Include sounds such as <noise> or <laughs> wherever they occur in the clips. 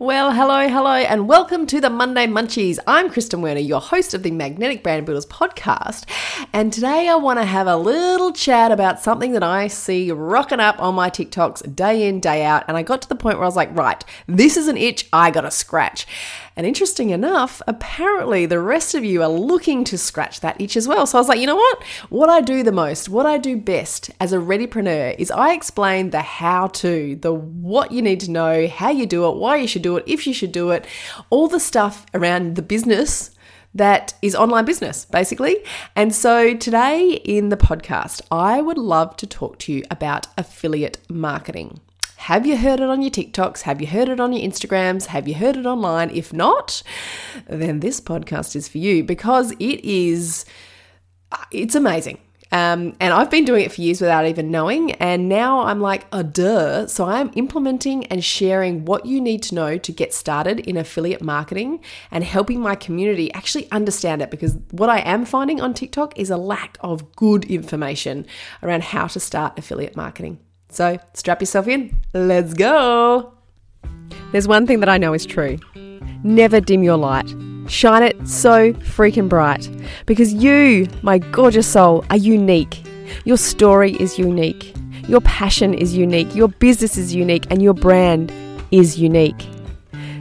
Well, hello, hello, and welcome to the Monday Munchies. I'm Kristen Werner, your host of the Magnetic Brand Builders podcast. And today I want to have a little chat about something that I see rocking up on my TikToks day in, day out. And I got to the point where I was like, right, this is an itch I got to scratch. And interesting enough, apparently the rest of you are looking to scratch that itch as well. So I was like, you know what? What I do the most, what I do best as a readypreneur is I explain the how to, the what you need to know, how you do it, why you should do it, if you should do it, all the stuff around the business that is online business, basically. And so today in the podcast, I would love to talk to you about affiliate marketing. Have you heard it on your TikToks? Have you heard it on your Instagrams? Have you heard it online? If not, then this podcast is for you because it is it's amazing. Um, and I've been doing it for years without even knowing. And now I'm like, a duh. So I'm implementing and sharing what you need to know to get started in affiliate marketing and helping my community actually understand it. Because what I am finding on TikTok is a lack of good information around how to start affiliate marketing. So strap yourself in. Let's go. There's one thing that I know is true never dim your light. Shine it so freaking bright. Because you, my gorgeous soul, are unique. Your story is unique. Your passion is unique. Your business is unique. And your brand is unique.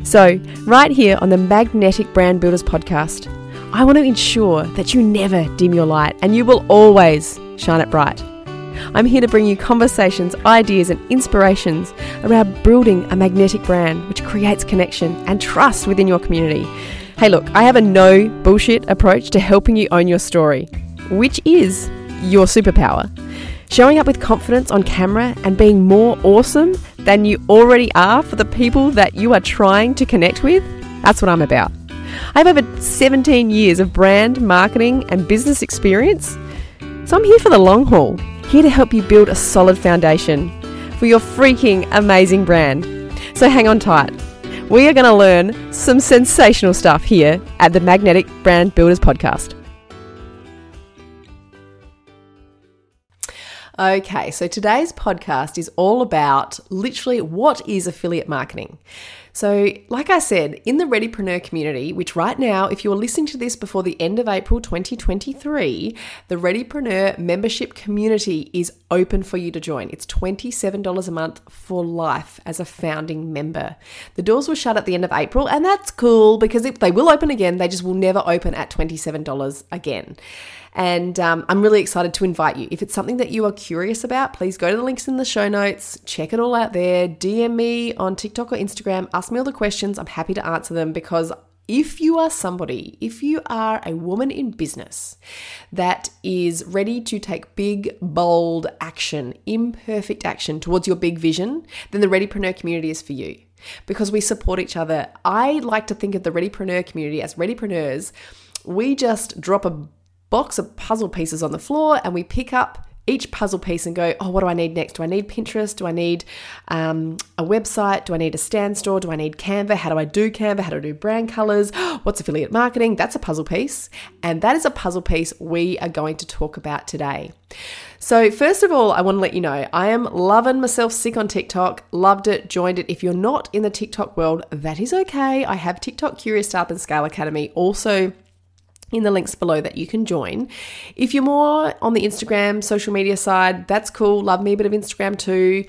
So, right here on the Magnetic Brand Builders podcast, I want to ensure that you never dim your light and you will always shine it bright. I'm here to bring you conversations, ideas, and inspirations around building a magnetic brand which creates connection and trust within your community. Hey, look, I have a no bullshit approach to helping you own your story, which is your superpower. Showing up with confidence on camera and being more awesome than you already are for the people that you are trying to connect with, that's what I'm about. I have over 17 years of brand, marketing, and business experience, so I'm here for the long haul here to help you build a solid foundation for your freaking amazing brand. So hang on tight. We are going to learn some sensational stuff here at the Magnetic Brand Builders Podcast. Okay, so today's podcast is all about literally what is affiliate marketing. So, like I said, in the Readypreneur community, which right now, if you're listening to this before the end of April 2023, the Readypreneur membership community is open for you to join. It's $27 a month for life as a founding member. The doors will shut at the end of April, and that's cool because if they will open again, they just will never open at $27 again. And um, I'm really excited to invite you. If it's something that you are curious about, please go to the links in the show notes, check it all out there, DM me on TikTok or Instagram, ask me all the questions. I'm happy to answer them because if you are somebody, if you are a woman in business that is ready to take big, bold action, imperfect action towards your big vision, then the Readypreneur community is for you because we support each other. I like to think of the Readypreneur community as Readypreneurs. We just drop a box of puzzle pieces on the floor and we pick up each puzzle piece and go, oh, what do I need next? Do I need Pinterest? Do I need um, a website? Do I need a Stan Store? Do I need Canva? How do I do Canva? How do I do brand colors? <gasps> What's affiliate marketing? That's a puzzle piece. And that is a puzzle piece we are going to talk about today. So, first of all, I want to let you know I am loving myself sick on TikTok. Loved it, joined it. If you're not in the TikTok world, that is okay. I have TikTok Curious Startup and Scale Academy also in the links below that you can join. If you're more on the Instagram social media side, that's cool. Love me a bit of Instagram too.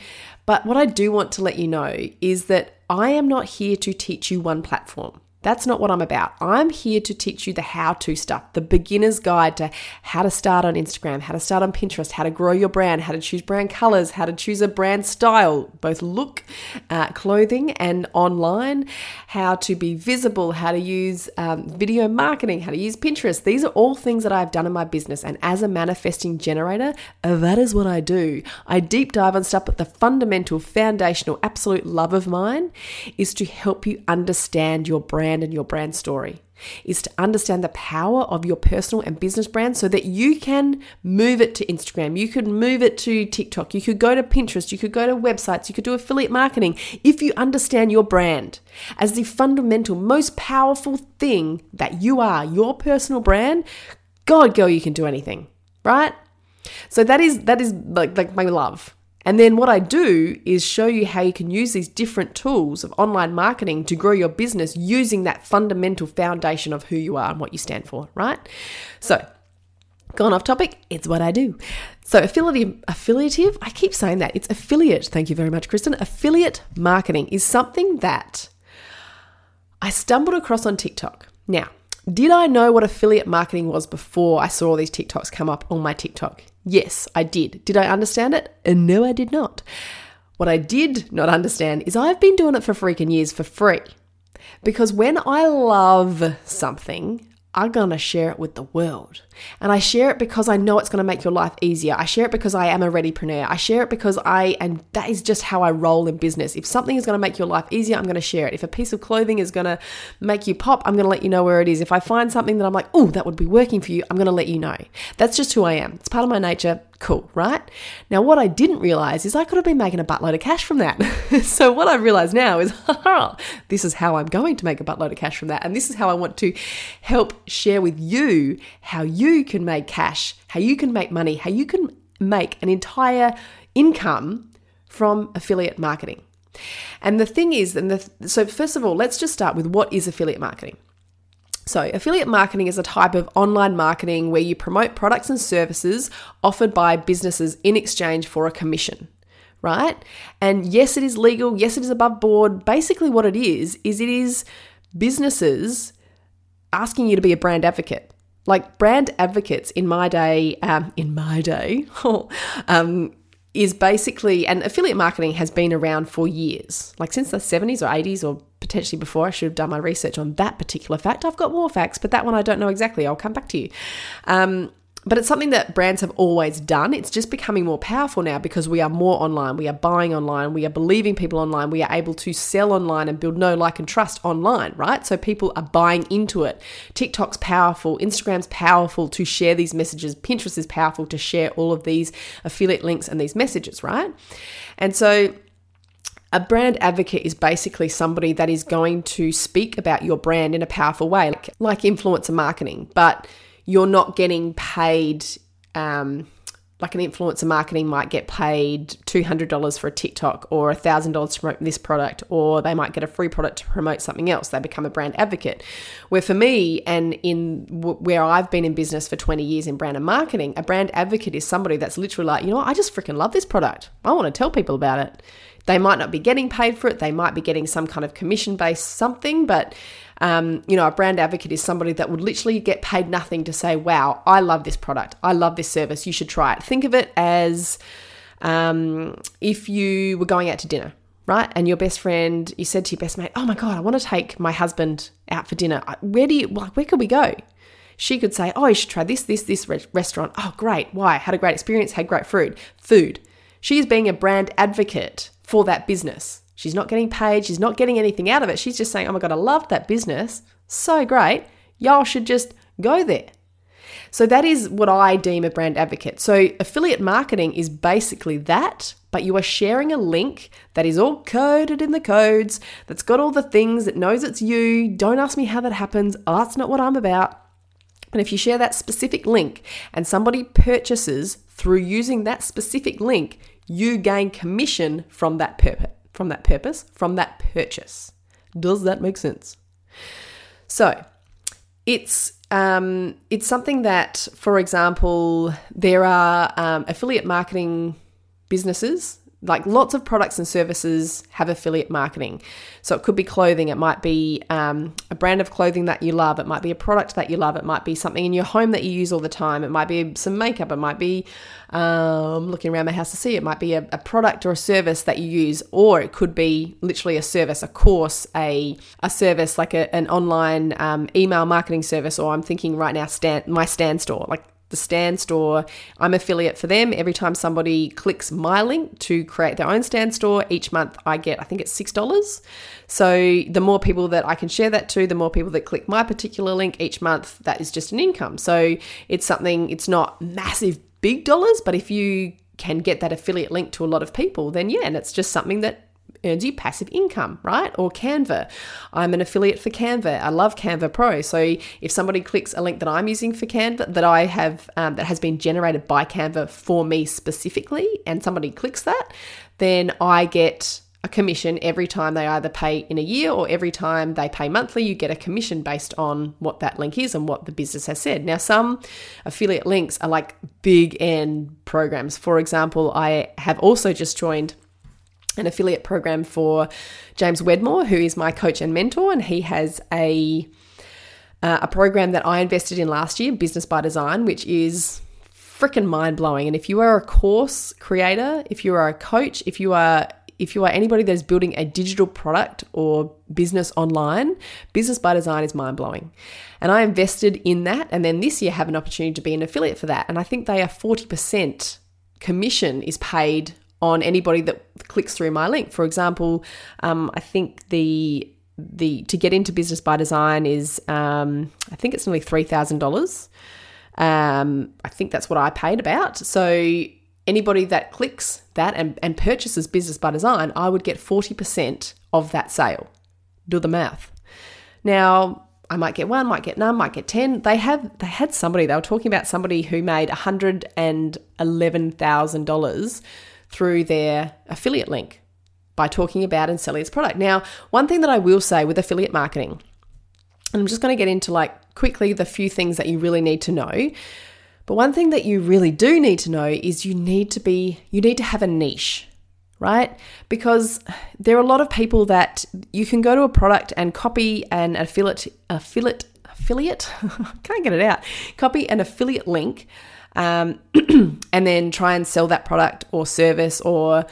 But what I do want to let you know is that I am not here to teach you one platform. That's not what I'm about. I'm here to teach you the how to stuff, the beginner's guide to how to start on Instagram, how to start on Pinterest, how to grow your brand, how to choose brand colors, how to choose a brand style, both look, uh, clothing, and online, how to be visible, how to use um, video marketing, how to use Pinterest. These are all things that I've done in my business. And as a manifesting generator, that is what I do. I deep dive on stuff, but the fundamental, foundational, absolute love of mine is to help you understand your brand brand and your brand story is to understand the power of your personal and business brand so that you can move it to Instagram, you could move it to TikTok, you could go to Pinterest, you could go to websites, you could do affiliate marketing. If you understand your brand as the fundamental, most powerful thing that you are, your personal brand, God, girl, you can do anything, right? So that is that is like like my love. And then what I do is show you how you can use these different tools of online marketing to grow your business using that fundamental foundation of who you are and what you stand for, right? So, gone off topic, it's what I do. So, affiliative, affiliative, I keep saying that. It's affiliate. Thank you very much, Kristen. Affiliate marketing is something that I stumbled across on TikTok. Now, did I know what affiliate marketing was before I saw all these TikToks come up on my TikTok? Yes, I did. Did I understand it? And no, I did not. What I did not understand is I've been doing it for freaking years for free. Because when I love something, I'm going to share it with the world. And I share it because I know it's going to make your life easier. I share it because I am a readypreneur. I share it because I, and that is just how I roll in business. If something is going to make your life easier, I'm going to share it. If a piece of clothing is going to make you pop, I'm going to let you know where it is. If I find something that I'm like, oh, that would be working for you, I'm going to let you know. That's just who I am. It's part of my nature. Cool, right? Now, what I didn't realize is I could have been making a buttload of cash from that. <laughs> so, what I realize now is, <laughs> this is how I'm going to make a buttload of cash from that. And this is how I want to help share with you how you can make cash, how you can make money, how you can make an entire income from affiliate marketing. And the thing is, and the, so first of all, let's just start with what is affiliate marketing. So, affiliate marketing is a type of online marketing where you promote products and services offered by businesses in exchange for a commission, right? And yes, it is legal. Yes, it is above board. Basically, what it is, is it is businesses asking you to be a brand advocate. Like brand advocates in my day, um, in my day, <laughs> um, is basically, and affiliate marketing has been around for years, like since the 70s or 80s or potentially before. I should have done my research on that particular fact. I've got more facts, but that one I don't know exactly. I'll come back to you. Um, but it's something that brands have always done. It's just becoming more powerful now because we are more online. We are buying online. We are believing people online. We are able to sell online and build know, like, and trust online, right? So people are buying into it. TikTok's powerful. Instagram's powerful to share these messages. Pinterest is powerful to share all of these affiliate links and these messages, right? And so a brand advocate is basically somebody that is going to speak about your brand in a powerful way, like, like influencer marketing, but you're not getting paid. Um, like an influencer marketing might get paid $200 for a TikTok or $1,000 to promote this product, or they might get a free product to promote something else. They become a brand advocate. Where for me, and in where I've been in business for 20 years in brand and marketing, a brand advocate is somebody that's literally like, you know what, I just freaking love this product. I want to tell people about it. They might not be getting paid for it, they might be getting some kind of commission based something, but um, you know, a brand advocate is somebody that would literally get paid nothing to say, wow, I love this product. I love this service. You should try it. Think of it as um, if you were going out to dinner, right? And your best friend, you said to your best mate, oh my God, I want to take my husband out for dinner. Where do you, like, where could we go? She could say, oh, you should try this, this, this restaurant. Oh, great. Why? Had a great experience, had great food. Food. She's being a brand advocate for that business. She's not getting paid, she's not getting anything out of it. She's just saying, oh my God, I loved that business. So great. Y'all should just go there. So that is what I deem a brand advocate. So affiliate marketing is basically that, but you are sharing a link that is all coded in the codes, that's got all the things, that knows it's you. Don't ask me how that happens. Oh, that's not what I'm about. And if you share that specific link and somebody purchases through using that specific link, you gain commission from that purpose from that purpose, from that purchase. Does that make sense? So, it's um, it's something that, for example, there are um, affiliate marketing businesses like lots of products and services have affiliate marketing. So it could be clothing, it might be um, a brand of clothing that you love, it might be a product that you love, it might be something in your home that you use all the time, it might be some makeup, it might be um, looking around my house to see, it might be a, a, product or a service that you use, or it could be literally a service, a course, a, a service like a, an online um, email marketing service, or I'm thinking right now, Stan, my Stan Store, like the Stan Store. I'm affiliate for them. Every time somebody clicks my link to create their own Stan Store, each month I get, I think it's $6. So the more people that I can share that to, the more people that click my particular link each month, that is just an income. So it's something, it's not massive big dollars, but if you can get that affiliate link to a lot of people, then yeah, and it's just something that earns you passive income, right? Or Canva. I'm an affiliate for Canva. I love Canva Pro. So if somebody clicks a link that I'm using for Canva that I have um, that has been generated by Canva for me specifically, and somebody clicks that, then I get a commission every time they either pay in a year or every time they pay monthly. You get a commission based on what that link is and what the business has said. Now, some affiliate links are like big end programs. For example, I have also just joined an affiliate program for James Wedmore, who is my coach and mentor, and he has a uh, a program that I invested in last year, Business by Design, which is freaking mind blowing. And if you are a course creator, if you are a coach, if you are if you are anybody that's building a digital product or business online, Business by Design is mind blowing. And I invested in that. And then this year have an opportunity to be an affiliate for that. And I think they are 40% commission is paid on anybody that clicks through my link. For example, um, I think the the to get into Business by Design is um, I think it's nearly three thousand dollars. Um, I think that's what I paid about. So anybody that clicks that and, and purchases Business by Design, I would get 40% of that sale. Do the math. Now, I might get one, might get none, might get 10. They have they had somebody, they were talking about somebody who made $111,000 through their affiliate link by talking about and selling its product. Now, one thing that I will say with affiliate marketing, and I'm just going to get into like quickly the few things that you really need to know. But one thing that you really do need to know is you need to be, you need to have a niche, right? Because there are a lot of people that you can go to a product and copy an affiliate, affiliate, affiliate, <laughs> can't get it out, copy an affiliate link. Um, <clears throat> and then try and sell that product or service or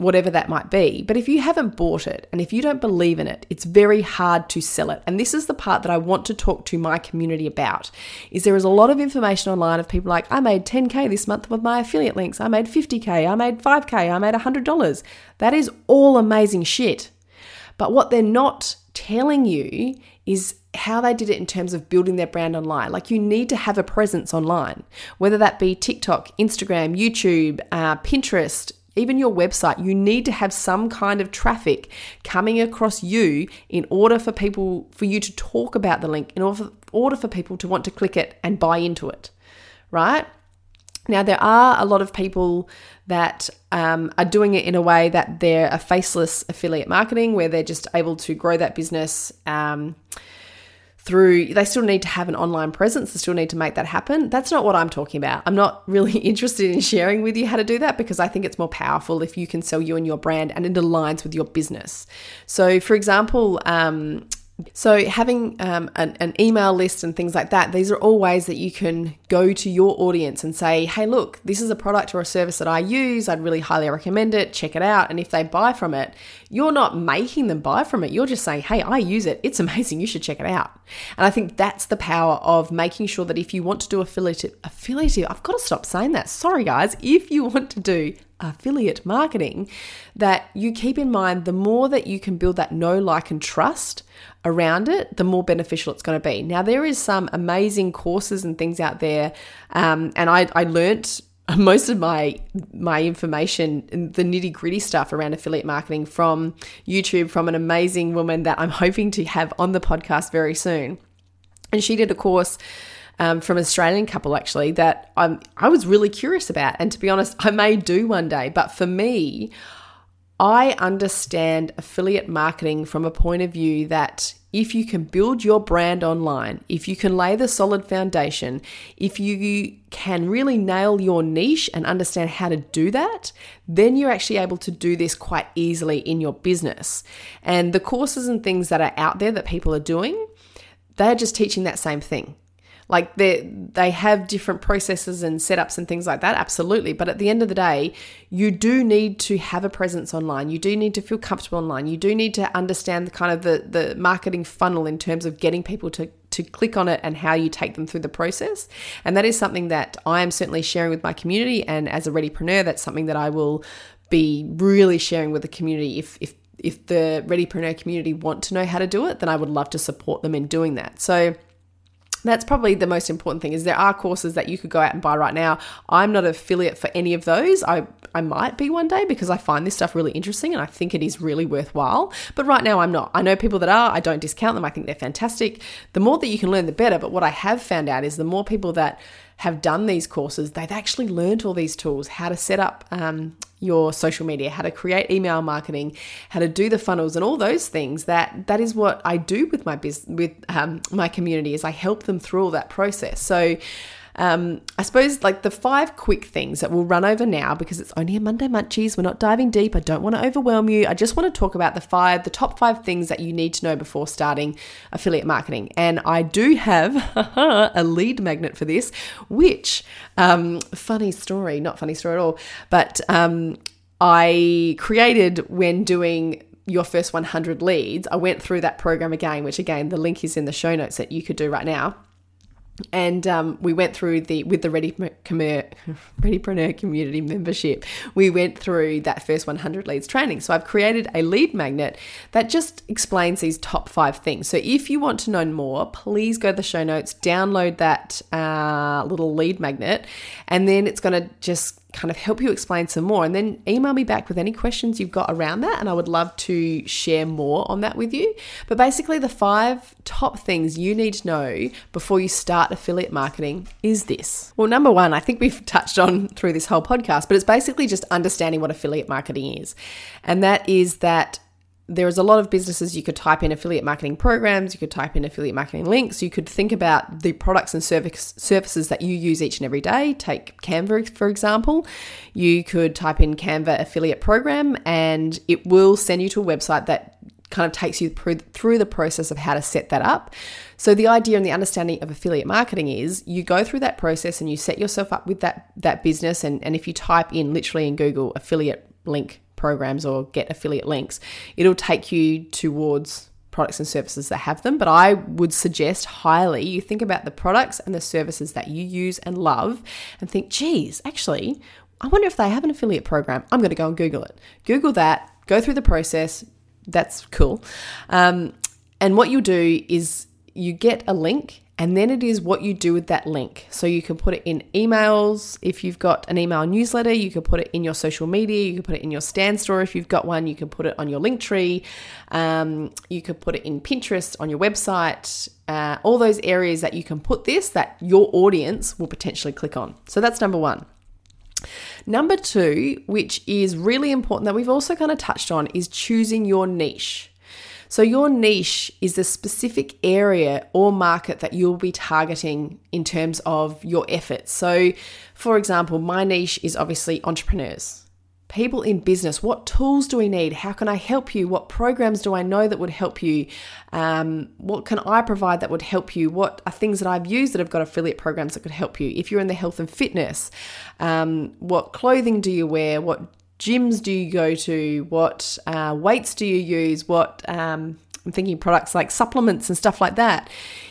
whatever that might be. But if you haven't bought it and if you don't believe in it, it's very hard to sell it. And this is the part that I want to talk to my community about. Is there is a lot of information online of people like I made 10k this month with my affiliate links. I made 50k, I made 5k, I made $100. That is all amazing shit. But what they're not telling you is how they did it in terms of building their brand online. Like you need to have a presence online, whether that be TikTok, Instagram, YouTube, uh, Pinterest, even your website, you need to have some kind of traffic coming across you in order for people, for you to talk about the link, in order for, order for people to want to click it and buy into it, right? Now, there are a lot of people that um, are doing it in a way that they're a faceless affiliate marketing, where they're just able to grow that business. Um, through they still need to have an online presence. They still need to make that happen. That's not what i'm talking about. I'm not <laughs> really interested in sharing with you how to do that because i think it's more powerful if you can sell you and your brand and it aligns with your business. So for example um, so, having um, an, an, email list and things like that, these are all ways that you can go to your audience and say, hey, look, this is a product or a service that I use. I'd really highly recommend it. Check it out. And if they buy from it, you're not making them buy from it. You're just saying, hey, I use it. It's <laughs> amazing. You should check it out. And I think that's the power of making sure that if you want to do affiliate, affiliate, I've got to stop saying that. Sorry, guys. If you want to do affiliate marketing, that you keep in mind the more that you can build that know, like, and trust around it, the more beneficial it's going to be. Now, there is some amazing courses and things out there, um, and I, I learnt <laughs> most of my my information the nitty gritty stuff around affiliate marketing from YouTube from an amazing woman that I'm hoping to have on the podcast very soon. And she did a course um, from an Australian couple actually that I'm I was really curious about, and to be honest, I may do one day. But for me, I understand affiliate marketing from a point of view that if you can build your brand online, if you can lay the solid foundation, if you can really nail your niche and understand how to do that, then you're actually able to do this quite easily in your business. And the courses and things that are out there that people are doing, they're just teaching that same thing. Like they they have different processes and setups and things like that, absolutely. But at the end of the day, you do need to have a presence online. You do need to feel comfortable online. You do need to understand the kind of the, the marketing funnel in terms of getting people to to click on it and how you take them through the process. And that is something that I am certainly sharing with my community. And as a readypreneur, that's something that I will be really sharing with the community if if if the readypreneur community want to know how to do it, then I would love to support them in doing that. So that's probably the most important thing is there are courses that you could go out and buy right now. I'm not an affiliate for any of those. I i might be one day because i find this stuff really interesting and i think it is really worthwhile. But right now i'm not. I know people that are. I don't discount them. I think they're fantastic. The more that you can learn the better. But what i have found out is the more people that have done these courses, they've actually learned all these tools how to set up um, your social media, how to create email marketing, how to do the funnels, and all those things. That that is what I do with my business, with um, my community, is I help them through all that process. So um, I suppose like the five quick things that we'll run over now because it's only a Monday Munchies. We're not diving deep. I don't want to overwhelm you. I just want to talk about the five, the top five things that you need to know before starting affiliate marketing. And I do have <laughs> a lead magnet for this, which um, funny story, not funny story at all, but um, I created when doing your first 100 leads. I went through that program again, which again, the link is in the show notes that you could do right now and um, we went through the with the ready <laughs> Readypreneur community membership. We went through that first 100 leads training. So I've created a lead magnet that just explains these top five things. So if you want to know more, please go to the show notes, download that uh, little lead magnet, and then it's going to just kind of help you explain some more. And then email me back with any questions you've got around that. And I would love to share more on that with you. But basically, the five top things you need to know before you start affiliate marketing is this. Well, number one, I think we've <laughs> touched on through this whole podcast, but it's basically just understanding what affiliate marketing is. And that is that there's a lot of businesses you could type in affiliate marketing programs, you could type in affiliate marketing links, you could think about the products and service, services that you use each and every day. Take Canva, for example. You could type in Canva affiliate program and it will send you to a website that kind of takes you through the process of how to set that up. So the idea and the understanding of affiliate marketing is you go through that process and you set yourself up with that that business and, and if you type in literally in Google affiliate link programs or get affiliate links, it'll take you towards products and services that have them. But I would suggest highly you think about the products and the services that you use and love and think, geez, actually, I wonder if they have an affiliate program. I'm going to go and Google it. Google that, go through the process. That's cool. Um, and what you'll do is you get a link and then it is what you do with that link. So you can put it in emails. If you've got an email newsletter, you can put it in your social media. You can put it in your Stan Store. If you've got one, you can put it on your link tree. Um, you could put it in Pinterest, on your website, uh, all those areas that you can put this that your audience will potentially click on. So that's number one. Number two, which is really important that we've also kind of touched on, is choosing your niche. So, your niche is a specific area or market that you'll be targeting in terms of your efforts. So, for example, my niche is obviously entrepreneurs. People in business, what tools do we need? How can I help you? What programs do I know that would help you? Um, what can I provide that would help you? What are things that I've used that have got affiliate programs that could help you? If you're in the health and fitness, um, what clothing do you wear? What gyms do you go to? What uh, weights do you use? What um, I'm thinking products like supplements and stuff like that.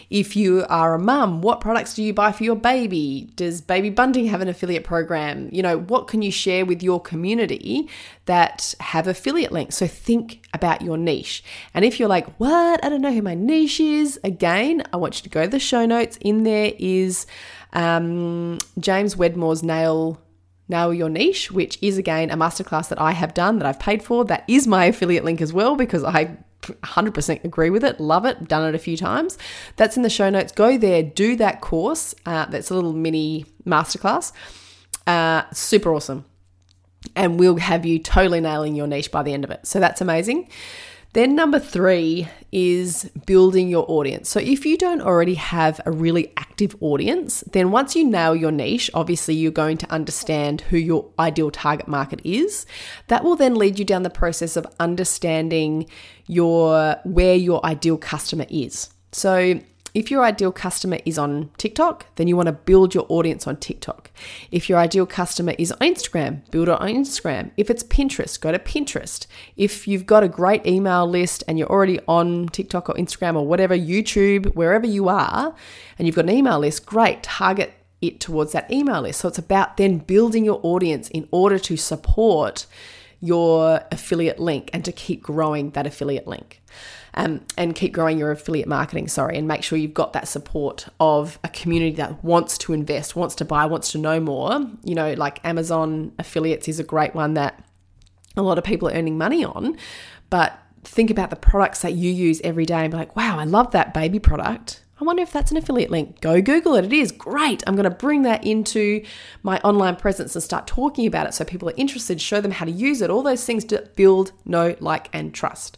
If you are a mum, what products do you buy for your baby? Does Baby Bunting have an affiliate program? You know, what can you share with your community that have affiliate links? So think about your niche. And if you're like, what? I don't know who my niche is, again, I want you to go to the show notes. In there is um, James Wedmore's Nail Nail Your Niche, which is again a masterclass that I have done that I've paid for. That is my affiliate link as well because I 100% agree with it, love it, done it a few times. That's in the show notes. Go there, do that course. Uh, that's a little mini masterclass. Uh, super awesome. And we'll have you totally nailing your niche by the end of it. So that's amazing. Then, number three is building your audience. So, if you don't already have a really active audience, then once you nail your niche, obviously you're going to understand who your ideal target market is. That will then lead you down the process of understanding your where your ideal customer is. So, if your ideal customer is on TikTok, then you want to build your audience on TikTok. If your ideal customer is on Instagram, build on Instagram. If it's Pinterest, go to Pinterest. If you've got a great email list and you're already on TikTok or Instagram or whatever, YouTube, wherever you are, and you've got an email list, great, target it towards that email list. So it's about then building your audience in order to support your affiliate link and to keep growing that affiliate link. Um, and keep growing your affiliate marketing, sorry, and make sure you've got that support of a community that wants to invest, wants to buy, wants to know more. You know, like Amazon affiliates is a great one that a lot of people are earning money on, but think about the products that you use every day and be like, wow, I love that baby product. I wonder if that's an affiliate link. Go Google it. It is great. I'm going to bring that into my online presence and start talking about it so people are interested, show them how to use it, all those things to build, know, like, and trust.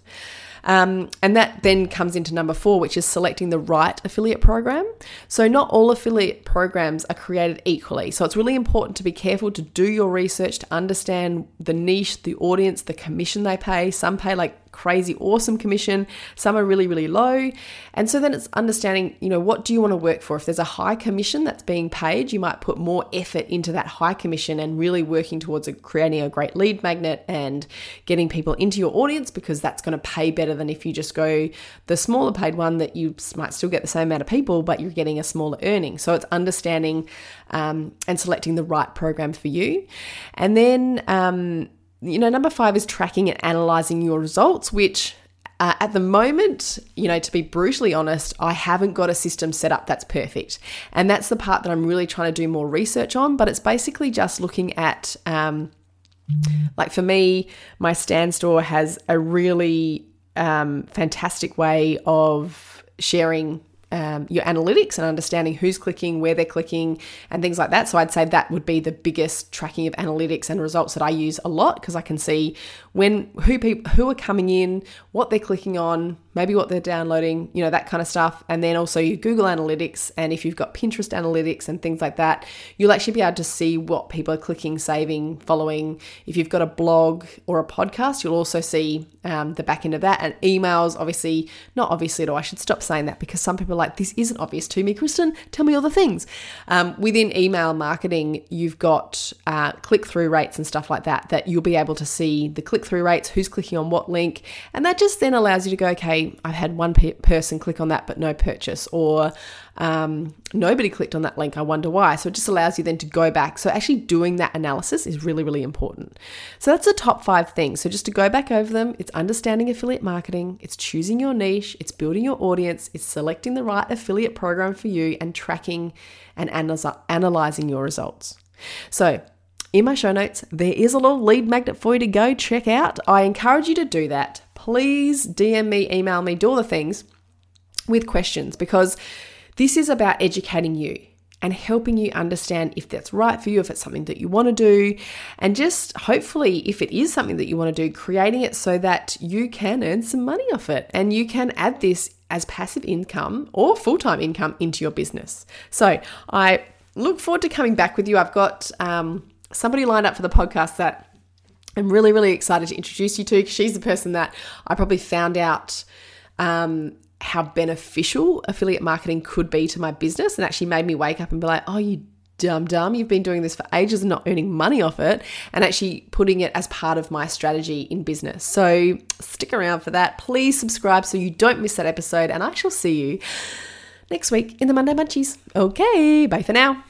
Um, and that then comes into number four, which is selecting the right affiliate program. So, not all affiliate programs are created equally. So, it's really important to be careful to do your research to understand the niche, the audience, the commission they pay. Some pay like crazy awesome commission. Some are really really low. And so then it's understanding you know what do you want to work for? If there's a high commission that's being paid you might put more effort into that high commission and really working towards a, creating a great lead magnet and getting people into your audience because that's going to pay better than if you just go the smaller paid one that you might still get the same amount of people but you're getting a smaller earning. So it's understanding um, and selecting the right program for you. And then um, you know, number five is tracking and analyzing your results, which uh, at the moment, you know, to be brutally honest, I haven't got a system set up that's perfect. And that's the part that I'm really trying to do more research on. But it's basically just looking at, um, like for me, my Stan Store has a really um, fantastic way of sharing um, your analytics and understanding who's clicking, where they're clicking, and things like that. So I'd say that would be the biggest tracking of analytics and results that I use a lot because I can see when who people who are coming in, what they're clicking on, maybe what they're downloading, you know, that kind of stuff. And then also your Google Analytics. And if you've got Pinterest Analytics and things like that, you'll actually be able to see what people are clicking, saving, following. If you've got a blog or a podcast, you'll also see um, the back end of that. And emails, obviously, not obviously at all. I should stop saying that because some people are like, this isn't obvious to me, Kristen. Tell me all the things. Um, within email marketing, you've got uh, click through rates and stuff like that, that you'll be able to see the click through rates, who's clicking on what link. And that just then allows you to go, okay, I've had one pe- person click on that but no purchase, or um, nobody clicked on that link. I wonder why. So it just allows you then to go back. So actually doing that analysis is really, really important. So that's the top five things. So just to go back over them, it's understanding affiliate marketing, it's choosing your niche, it's building your audience, it's selecting the right affiliate program for you, and tracking and analyzing your results. So in my show notes, there is a little lead magnet for you to go check out. I encourage you to do that please DM me, email me, do all the things with questions because this is about educating you and helping you understand if that's right for you, if it's something that you want to do, and just hopefully, if it is something that you want to do, creating it so that you can earn some money off it and you can add this as passive income or full time income into your business. So I look forward to coming back with you. I've got um, somebody lined up for the podcast that I'm really, really excited to introduce you to because she's the person that I probably found out um, how beneficial affiliate marketing could be to my business and actually made me wake up and be like, oh, you dumb dumb, you've been doing this for ages and not earning money off it, and actually putting it as part of my strategy in business. So stick around for that. Please subscribe so you don't miss that episode, and I shall see you next week in the Monday Munchies. Okay, bye for now.